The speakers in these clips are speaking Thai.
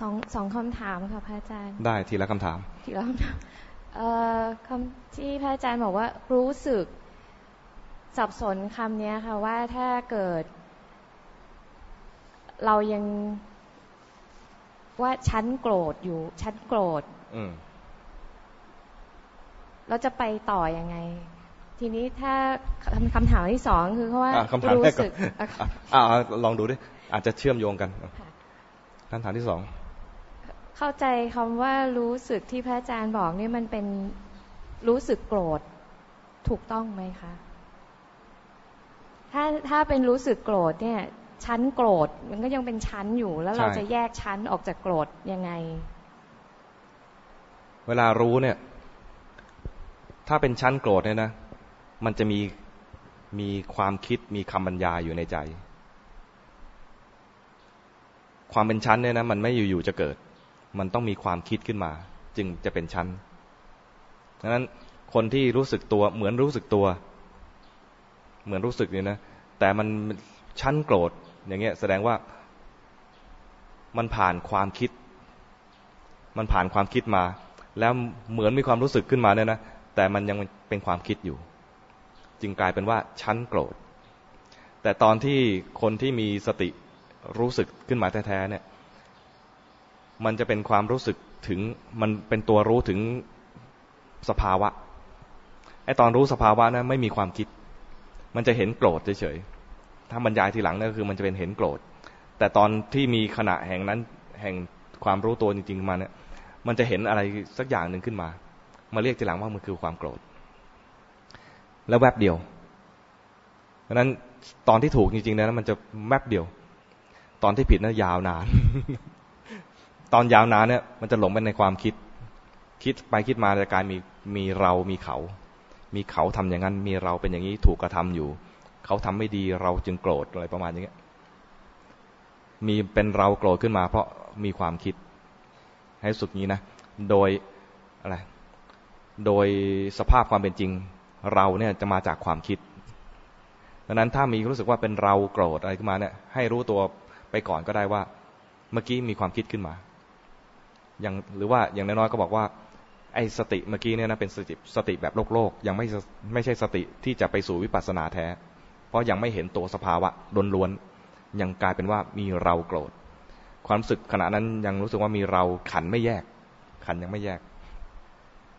สองสองคำถามค่ะพระอาจารย์ ได้ทีละคำถาม ทีละคำถามเอ่อคำที่พระอาจารย์บอกว่ารู้สึกสับสนคำเนี้ยค่ะว่าถ้าเกิด เรายังว่าฉันโกรธอยู่ ฉันโกรธอืมเราจะไปต่อยังไง ทีนี้ถ้าคำคำถามที่สองคือเขาว่าอะคำถามรู้แรกก่อสึนกอะอ่าลองดูดิอาจจะเชื่อมโยงกันค่ะคำถามที่สอง เข้าใจคำว่ารู้สึกที่พระอาจารย์บอกนี่มันเป็นรู้สึกโกรธถูกต้องไหมคะ ถ้าถ้าเป็นรู้สึกโกรธเนี่ย ชั้นโกรธมันก็ยังเป็นชั้นอยู่ แล้วเราจะแยกชั้นออกจากโกรธยังไง เวลารู้เนี่ย ถ้าเป็นชั้นโกรธเนี่ยนะมันจะมีมีความคิดมีคำบรรยายอยู่ในใจ ความเป็นชั้นเนี่ยนะมันไม่อยู่ๆจะเกิด มันต้องมีความคิดขึ้นมา จึงจะเป็นชั้นดังนั้นคนที่รู้สึกตัวเหมือนรู้สึกตัว เหมือนรู้สึกเนี่ยนะ แต่มันชั้นโกรธอย่างเงี้ยแสดงว่ามันผ่านความคิด มันผ่านความคิดมา แล้วเหมือนมีความรู้สึกขึ้นมาเนี่ยนะแต่มันยังเป็นความคิดอยู่ จึงกลายเป็นว่าชั้นโกรธ แต่ตอนที่คนที่มีสติรู้สึกขึ้นมาแท้ๆเนี่ย มันจะเป็นความรู้สึกถึงมันเป็นตัวรู้ถึงสภาวะไอตอนรู้สภาวะนะไม่มีความคิด มันจะเห็นโกรธเฉยๆถ้าบรรยายทีหลังเนี่ยคือ มันจะเป็นเห็นโกรธ แต่ตอนที่มีขณะแห่งนั้นแห่งความรู้ตัวจริงๆมาเนี่ย มันจะเห็นอะไรสักอย่างหนึ่งขึ้นมา มาเรียกทีหลังว่ามันคือความโกรธ แล้วแวบเดียวเพราะฉะนั้นตอนที่ถูกจริงๆนะมันจะแวบเดียว ตอนที่ผิดนะยาวนาน ตอนยาวนานเนี่ยมันจะหลงไปในความคิด คิดไปคิดมาจะกลายมีมีเรามีเขา มีเขาทำอย่างนั้น มีเราเป็นอย่างนี้ถูกกระทำอยู่ เขาทำไม่ดีเราจึงโกรธอะไรประมาณอย่างเงี้ยมีเป็นเราโกรธขึ้นมา เพราะมีความคิด ให้สุดนี้นะโดยอะไรโดยสภาพความเป็นจริง เราเนี่ยจะมาจากความคิดดังนั้นถ้ามีรู้สึกว่าเป็นเราโกรธอะไรขึ้นมาเนี่ยให้รู้ตัวไปก่อนก็ได้ว่า เมื่อกี้มีความคิดขึ้นมา ย่างหรือว่าอย่างน้อยๆก็บอกว่าไอ้สติเมื่อกี้เนี่ยนะเป็นสติสติแบบโลกโลกยังไม่ไม่ใช่สติที่จะไปสู่วิปัสสนาแท้ เพราะยังไม่เห็นตัวสภาวะล้วนๆยังกลายเป็นว่ามีเราโกรธ ความรู้สึกขณะนั้นยังรู้สึกว่ามีเราขันไม่แยก ขันยังไม่แยก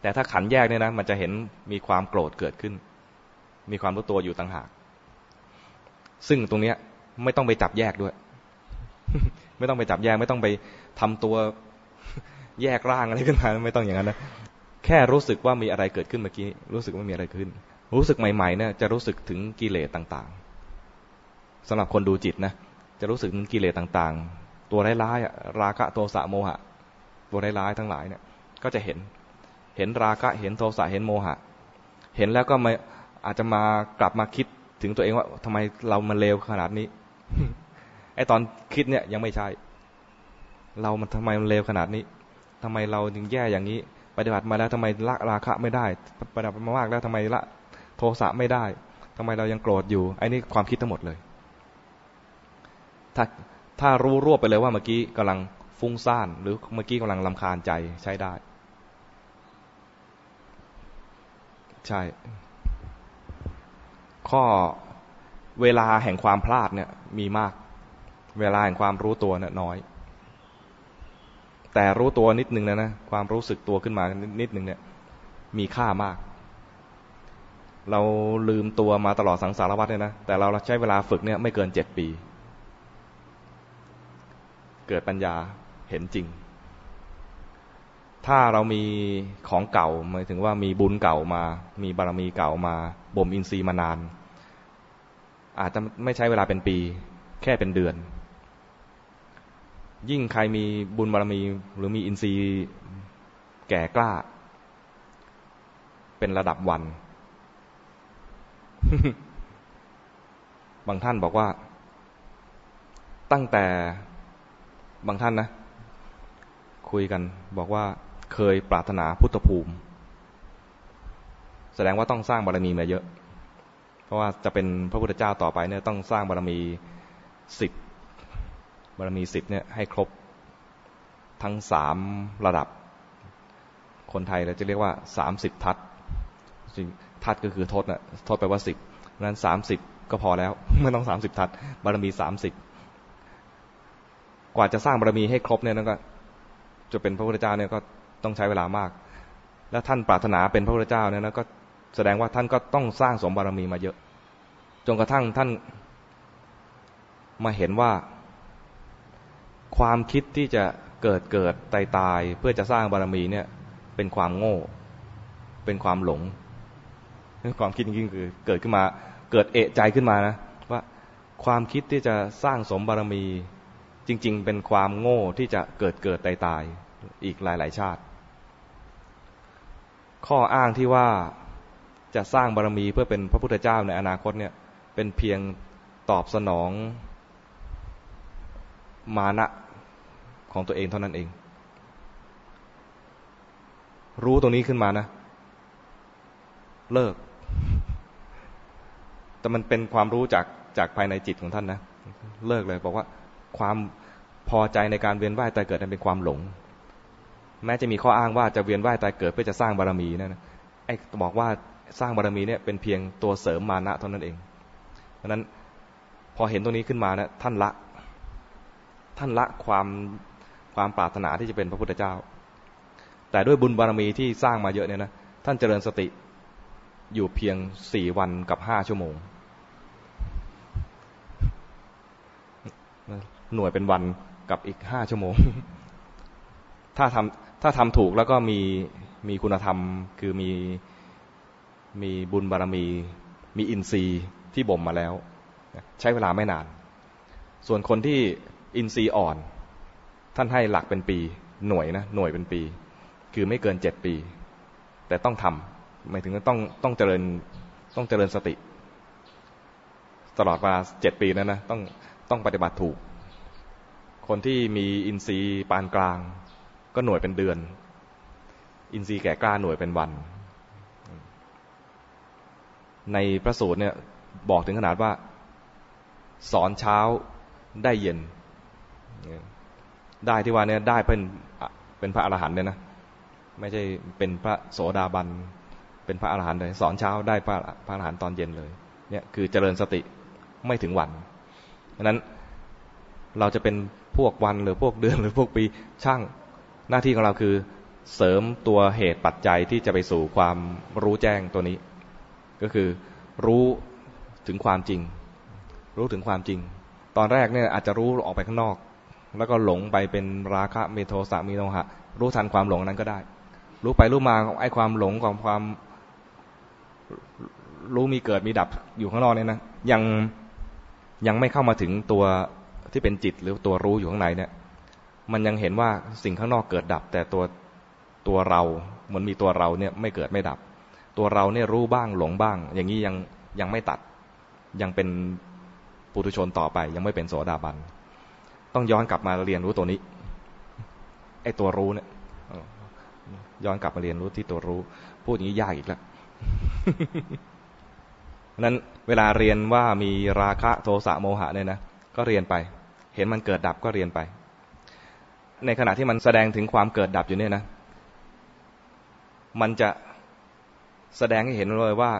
แต่ถ้าขันแยกเนี่ยนะมันจะเห็นมีความโกรธเกิดขึ้น มีความรู้ตัวอยู่ต่างหาก ซึ่งตรงเนี้ยไม่ต้องไปจับแยกด้วย ไม่ต้องไปจับแยกไม่ต้องไปทำตัว แยกร่างอะไรขึ้นมาไม่ต้องอย่างนั้นนะแค่รู้สึกว่ามีอะไรเกิดขึ้นเมื่อกี้รู้สึกว่ามีอะไรขึ้น รู้สึกใหม่ๆเนี่ยจะรู้สึกถึงกิเลสต่างๆสำหรับคนดูจิตนะจะรู้สึกถึงกิเลสต่างๆ ตัวร้ายๆราคะโทสะโมหะ ตัวร้ายๆทั้งหลายเนี่ย ก็จะเห็นเห็นราคะเห็นโทสะเห็นโมหะ เห็นแล้วก็มาอาจจะมากลับมาคิดถึงตัวเองว่าทำไมเรามันเลวขนาดนี้ไอตอนคิดเนี่ยยังไม่ใช่ เรามันทำไมมันเลวขนาดนี้ ทำไมเราถึงแย่อย่างนี้ ปฏิบัติมาแล้วทำไมละราคะไม่ได้ ปฏิบัติมามากแล้วทำไมละโทสะไม่ได้ทำไมเรายังโกรธอยู่ไอ้นี่ความคิดทั้งหมดเลย ถ้าถ้ารู้รวบไปเลยว่าเมื่อกี้กำลังฟุ้งซ่านหรือเมื่อกี้กำลังลำคาญใจใช้ได้ ใช่ ข้อเวลาแห่งความพลาดเนี่ยมีมาก เวลาแห่งความรู้ตัวเนี่ยน้อย แต่รู้ตัวนิดนึงนะนะความรู้สึกตัวขึ้นมานิดนึงเนี่ย มีค่ามาก เราลืมตัวมาตลอดสังสารวัฏเนี่ยนะแต่เราใช้เวลาฝึกเนี่ยไม่เกินเจ็ดปี เกิดปัญญาเห็นจริง ถ้าเรามีของเก่าหมายถึงว่ามีบุญเก่ามา มีบารมีเก่ามาบ่มอินทรีย์มานาน อาจจะไม่ใช้เวลาเป็นปี แค่เป็นเดือน ยิ่งใครมีบุญบารมี หรือมีอินทรีย์แก่กล้า เป็นระดับวัน บางท่านบอกว่า ตั้งแต่บางท่านนะ คุยกันบอกว่าเคยปรารถนาพุทธภูมิ แสดงว่าต้องสร้างบารมีมาเยอะ เพราะว่าจะเป็นพระพุทธเจ้าต่อไปเนี่ยต้องสร้างบารมีสิบ บารมีสิบเนี่ยให้ครบทั้งสามระดับ คนไทยเราจะเรียกว่าสามสิบทัศจริงทัศก็คือทศนะทศแปลว่าสิบนั้นสามสิบก็พอแล้ว ไม่ต้องสามสิบทัศบารมีสามสิบกว่าจะสร้างบารมีให้ครบเนี่ยนั่นก็จะเป็นพระพุทธเจ้าเนี่ยก็ต้องใช้เวลามาก แล้วท่านปรารถนาเป็นพระพุทธเจ้าเนี่ยนะก็แสดงว่าท่านก็ต้องสร้างสมบารมีมาเยอะ จนกระทั่งท่านมาเห็นว่า ความคิดที่จะเกิดเกิดตายตายเพื่อจะสร้างบารมีเนี่ยเป็นความโง่ เป็นความหลง ความคิดจริงๆคือเกิดขึ้นมาเกิดเอะใจขึ้นมานะว่าความคิดที่จะสร้างสมบารมี จริง ๆ เป็นความโง่ที่จะเกิดเกิดตายตายอีกหลาย ๆ ชาติ ข้ออ้างที่ว่าจะสร้างบารมีเพื่อเป็นพระพุทธเจ้าในอนาคตเนี่ยเป็นเพียงตอบสนอง มานะของตัวเองเท่านั้นเอง รู้ตรงนี้ขึ้นมานะ เลิก แต่มันเป็นความรู้จากจากภายในจิตของท่านนะ เลิกเลยบอกว่าความพอใจในการเวียนว่ายตายเกิดนั้นเป็นความหลง แม้จะมีข้ออ้างว่าจะเวียนว่ายตายเกิดเพื่อจะสร้างบารมีนั่นนะไอ้บอกว่าสร้างบารมีเนี่ยเป็นเพียงตัวเสริมมานะเท่านั้นเอง เพราะนั้นพอเห็นตรงนี้ขึ้นมานะท่านละ ท่านละความความปรารถนาที่จะเป็นพระพุทธเจ้า แต่ด้วยบุญบารมีที่สร้างมาเยอะเนี่ยนะท่านเจริญสติอยู่เพียงสี่วันกับห้าชั่วโมง หน่วยเป็นวันกับอีกห้าชั่วโมง ถ้าทำถ้าทำถูกแล้วก็มีมีคุณธรรม คือมีมีบุญบารมี มีอินทรีย์ที่บ่มมาแล้ว ใช้เวลาไม่นาน ส่วนคนที่ อินทรีย์อ่อน ท่านให้หลักเป็นปี หน่วยนะหน่วยเป็นปี คือไม่เกินเจ็ดปี แต่ต้องทำหมายถึงต้องต้องเจริญต้องเจริญสติ ตลอดเวลาเจ็ดปีนั้นนะต้องต้องปฏิบัติถูก คนที่มีอินทรีย์ปานกลาง ก็หน่วยเป็นเดือน อินทรีย์แก่กล้าหน่วยเป็นวัน ในพระสูตรเนี่ยบอกถึงขนาดว่า สอนเช้าได้เย็น ได้ที่ว่าเนี่ยได้เป็นเป็นพระอรหันต์เลยนะไม่ใช่เป็นพระโสดาบันเป็นพระอรหันต์เลยสอนเช้าได้พระพระอรหันต์ตอนเย็นเลยเนี่ยคือเจริญสติไม่ถึงวันดังนั้นเราจะเป็นพวกวันหรือพวกเดือนหรือพวกปีช่างหน้าที่ของเราคือเสริมตัวเหตุปัจจัยที่จะไปสู่ความรู้แจ้งตัวนี้ ก็คือรู้ถึงความจริง รู้ถึงความจริง ตอนแรกเนี่ยอาจจะรู้ออกไปข้างนอก แล้วก็หลงไปเป็นราคะเมโทสะมีโนหะ รู้ทันความหลงนั้นก็ได้ รู้ไปรู้มาไอ้ความหลงของความรู้มีเกิดมีดับอยู่ข้างนอกเนี่ยนะยังยังไม่เข้ามาถึงตัวที่เป็นจิตหรือตัวรู้อยู่ข้างในเนี่ย มันยังเห็นว่าสิ่งข้างนอกเกิดดับ แต่ตัวตัวเราเหมือนมีตัวเราเนี่ยไม่เกิดไม่ดับ ตัวเราเนี่ยรู้บ้างหลงบ้าง อย่างนี้ยังยังไม่ตัดยังเป็นปุถุชนต่อไป ยังไม่เป็นโสดาบัน ต้องย้อนกลับมาเรียนรู้ตัวนี้ ไอ้ตัวรู้เนี่ยย้อนกลับมาเรียนรู้ที่ตัวรู้ พูดอย่างนี้ยากอีกแล้วนั้นเวลาเรียนว่ามีราคะโทสะโมหะเนี่ยนะก็เรียนไป เห็นมันเกิดดับก็เรียนไป ในขณะที่มันแสดงถึงความเกิดดับอยู่เนี่ยนะ มันจะแสดงให้เห็นเลยว่า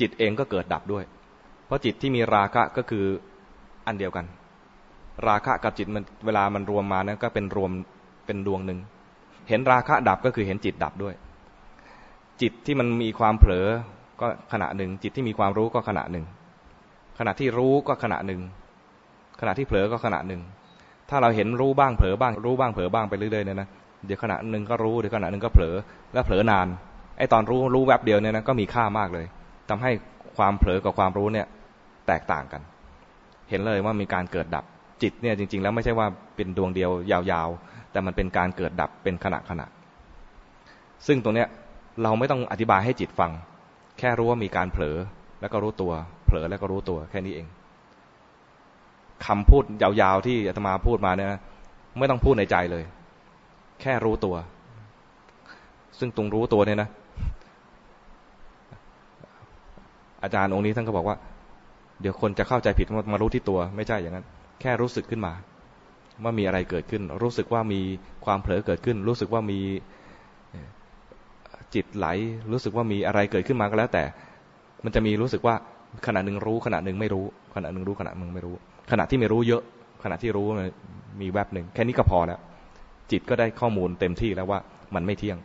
จิตเองก็เกิดดับด้วย เพราะจิตที่มีราคะก็คืออันเดียวกัน ราคะกับจิตมันเวลามันรวมมานะก็เป็นรวมเป็นดวงหนึ่งเห็นราคะดับก็คือเห็นจิตดับด้วย จิตที่มันมีความเผลอก็ขณะหนึ่ง จิตที่มีความรู้ก็ขณะหนึ่ง ขณะที่รู้ก็ขณะหนึ่ง ขณะที่เผลอก็ขณะหนึ่ง ถ้าเราเห็นรู้บ้างเผลอบ้าง รู้บ้างเผลอบ้างไปเรื่อยๆเนี่ยนะเดี๋ยวขณะหนึ่งก็รู้เดี๋ยวขณะหนึ่งก็เผลอแล้วเผลอนานไอ้ตอนรู้รู้แวบเดียวเนี่ยนะก็มีค่ามากเลยทำให้ความเผลอกับความรู้เนี่ยแตกต่างกัน เห็นเลยว่ามีการเกิดดับ จิตเนี่ยจริง ๆ แล้วไม่ใช่ว่าเป็นดวงเดียวยาวๆ แต่มันเป็นการเกิดดับเป็นขณะขณะ ซึ่งตรงเนี้ยเราไม่ต้องอธิบายให้จิตฟัง แค่รู้ว่ามีการเผลอแล้วก็รู้ตัว เผลอแล้วก็รู้ตัวแค่นี้เองคำพูดยาวๆที่อาตมาพูดมาเนี่ยไม่ต้องพูดในใจเลย แค่รู้ตัว ซึ่งตรงรู้ตัวเนี่ยนะอาจารย์องค์นี้ท่านก็บอกว่า เดี๋ยวคนจะเข้าใจผิดมารู้ที่ตัว ไม่ใช่อย่างนั้น แค่รู้สึกขึ้นมาว่ามีอะไรเกิดขึ้น รู้สึกว่ามีความเผลอเกิดขึ้น รู้สึกว่ามีจิตไหล รู้สึกว่ามีอะไรเกิดขึ้นมาก็แล้ว แต่ มันจะมีรู้สึกว่าขณะหนึ่งรู้ ขณะหนึ่งไม่รู้ ขณะหนึ่งรู้ขณะหนึ่งไม่รู้ ขณะที่ไม่รู้เยอะ ขณะที่รู้มีแวบหนึ่งแค่นี้ก็พอแล้วจิตก็ได้ข้อมูลเต็มที่แล้วว่ามันไม่เที่ยง